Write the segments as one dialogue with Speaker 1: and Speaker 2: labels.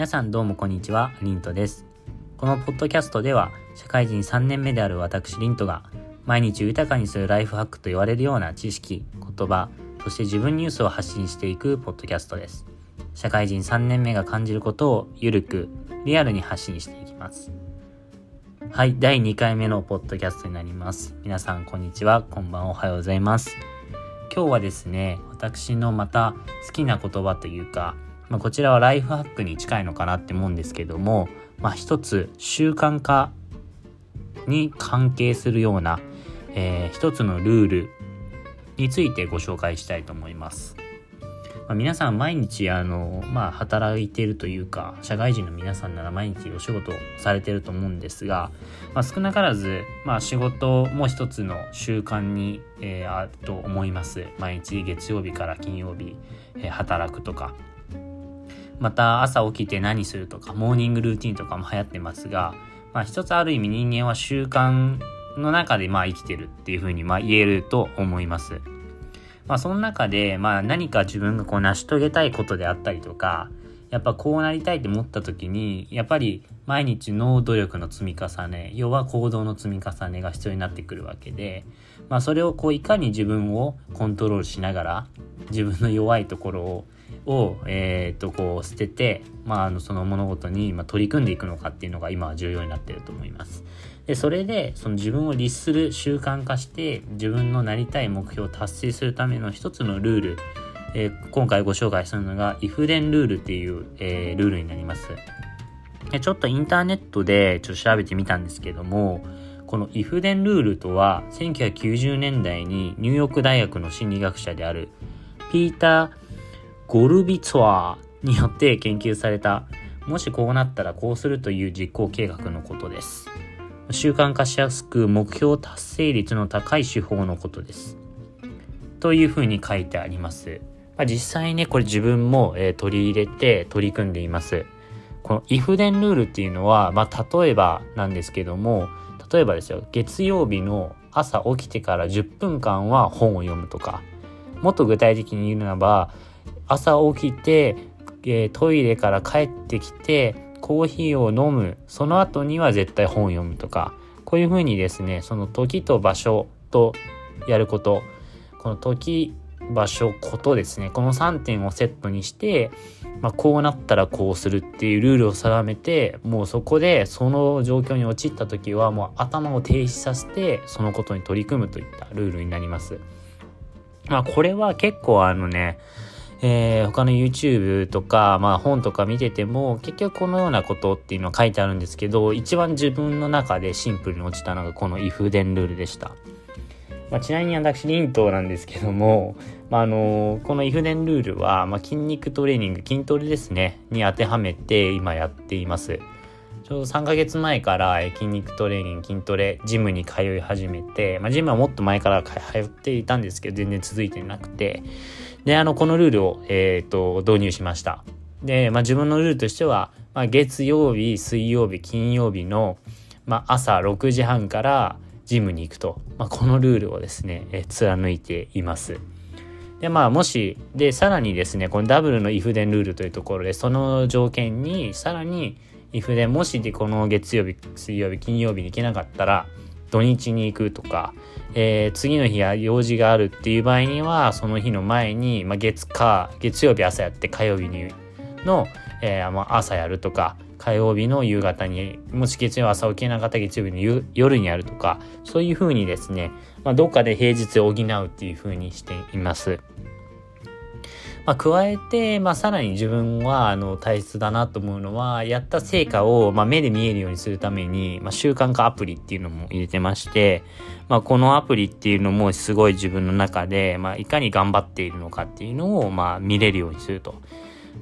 Speaker 1: 皆さんどうもこんにちは、リントです。このポッドキャストでは、社会人3年目である私リントが、毎日豊かにするライフハックと言われるような知識、言葉、そして自分ニュースを発信していくポッドキャストです。社会人3年目が感じることをゆるく、リアルに発信していきます。はい、第2回目のポッドキャストになります。皆さんこんにちは、こんばん、おはようございます。今日はですね、私のまた好きな言葉というか、まあ、こちらはライフハックに近いのかなって思うんですけども、まあ、一つ習慣化に関係するような、えー、一つのルールについてご紹介したいと思います。まあ、皆さん毎日あの、まあ、働いてるというか社会人の皆さんなら毎日お仕事されてると思うんですが、まあ、少なからず、まあ、仕事も一つの習慣に、えー、あると思います毎日月曜日から金曜日、えー、働くとかまた朝起きて何するとか、モーニングルーティンとかも流行ってますが、まあ一つある意味人間は習慣の中でまあ生きてるっていうふうにまあ言えると思います。まあその中でまあ何か自分がこう成し遂げたいことであったりとか、やっぱこうなりたいって思った時に、やっぱり毎日の努力の積み重ね、要は行動の積み重ねが必要になってくるわけで、まあそれをこういかに自分をコントロールしながら、自分の弱いところをを、えー、っとこう捨てて、まあ、あのその物事に、ま取り組んでいくのかっていうのが今は重要になっていると思います。でそれでその自分を律する習慣化して自分のなりたい目標を達成するための一つのルール、えー、今回ご紹介するのが if then ルールっていう、えー、ルールになります。でちょっとインターネットでちょっと調べてみたんですけどもこの if then ルールとは1990年代にニューヨーク大学の心理学者であるピーター・ゴルビツォアによって研究された、もしこうなったらこうするという実行計画のことです。習慣化しやすく目標達成率の高い手法のことです。というふうに書いてあります。ま、実際ね、これ自分も、え、取り入れて取り組んでいます。この if then ルールっていうのは、まあ、例えばなんですけども、例えばですよ、月曜日の朝起きてから10分間は本を読むとか、もっと具体的に言うならば、朝起きて、えー、トイレから帰ってきてコーヒーを飲む。その後には絶対本読むとか。こういうふうにですねその時と場所とやること。この時場所ことですね。この3点をセットにして、まあ、こうなったらこうするっていうルールを定めてもうそこでその状況に陥った時はもう頭を停止させてそのことに取り組むといったルールになります。まあこれは結構あのねえー、他の YouTube とか、まあ本とか見てても、結局このようなことっていうのは書いてあるんですけど、一番自分の中でシンプルに落ちたのがこの if デンルールでした。まあ、ちなみに私、リントなんですけども、まあ、あのこの if デンルールは、まあ、筋肉トレーニング、筋トレですね、に当てはめて今やっています。ちょうど3ヶ月前から筋肉トレーニング、筋トレ、ジムに通い始めて、まあ、ジムはもっと前から通っていたんですけど、全然続いてなくて、で、あの、このルールを、え、ー、と、導入しました。で、まあ、自分のルールとしては、まあ、月曜日、水曜日、金曜日の、まあ、朝6時半からジムに行くと、まあ、このルールをですね、えー、貫いています。で、まあ、もし、で、さらにですね、このダブルの if then ルールというところで、その条件に、さらに、if then もしこの月曜日、水曜日、金曜日に行けなかったら、土日に行くとか、えー、次の日は用事があるっていう場合には、その日の前に、まあ、月か、月曜日朝やって火曜日にの、えー、朝やるとか、火曜日の夕方に、もし月曜朝起きなかったら月曜日の夜にやるとか、そういうふうにですね、まあ、どっかで平日を補うっていうふうにしています。まあ、加えて、まあ、さらに自分はあの大切だなと思うのは、やった成果を、まあ、目で見えるようにするために、まあ、習慣化アプリっていうのも入れてまして、まあ、このアプリっていうのもすごい自分の中で、まあ、いかに頑張っているのかっていうのを、まあ、見れるようにすると。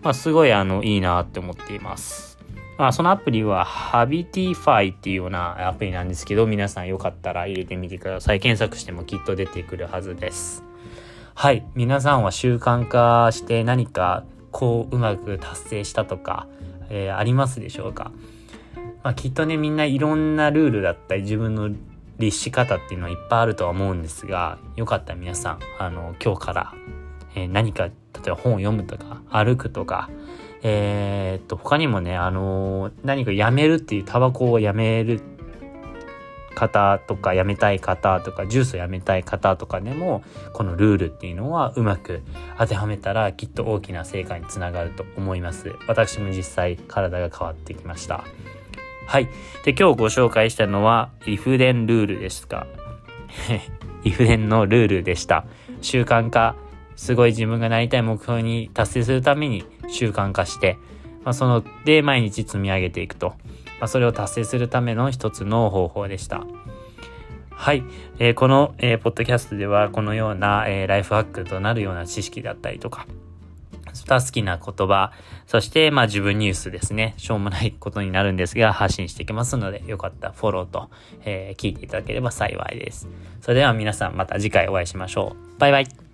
Speaker 1: まあ、すごいあのいいなって思っています。まあ、そのアプリは Habitify っていうようなアプリなんですけど、皆さんよかったら入れてみてください。検索してもきっと出てくるはずです。はい。皆さんは習慣化して何かこううまく達成したとか、えー、ありますでしょうか？まあ、きっとね、みんないろんなルールだったり自分の律し方っていうのはいっぱいあるとは思うんですが、よかったら皆さん、あの、今日から、えー、何か、例えば本を読むとか、歩くとか、えー、っと、他にもね、あのー、何かやめるっていう、タバコをやめる方とか、やめたい方とか、ジュースをやめたい方とかでも、このルールっていうのはうまく当てはめたら、きっと大きな成果につながると思います。私も実際、体が変わってきました。はい。で、今日ご紹介したのは、リフレンルールですか。リフレンのルールでした。習慣化、すごい自分がなりたい目標に達成するために習慣化して、まあ、その、で、毎日積み上げていくと。まあ、それを達成するための一つの方法でした。はい。えー、この、えー、ポッドキャストでは、このような、えー、ライフハックとなるような知識だったりとか、好きな言葉、そして、まあ自分ニュースですね。しょうもないことになるんですが、発信していきますので、よかったらフォローと、えー、聞いていただければ幸いです。それでは皆さんまた次回お会いしましょう。バイバイ。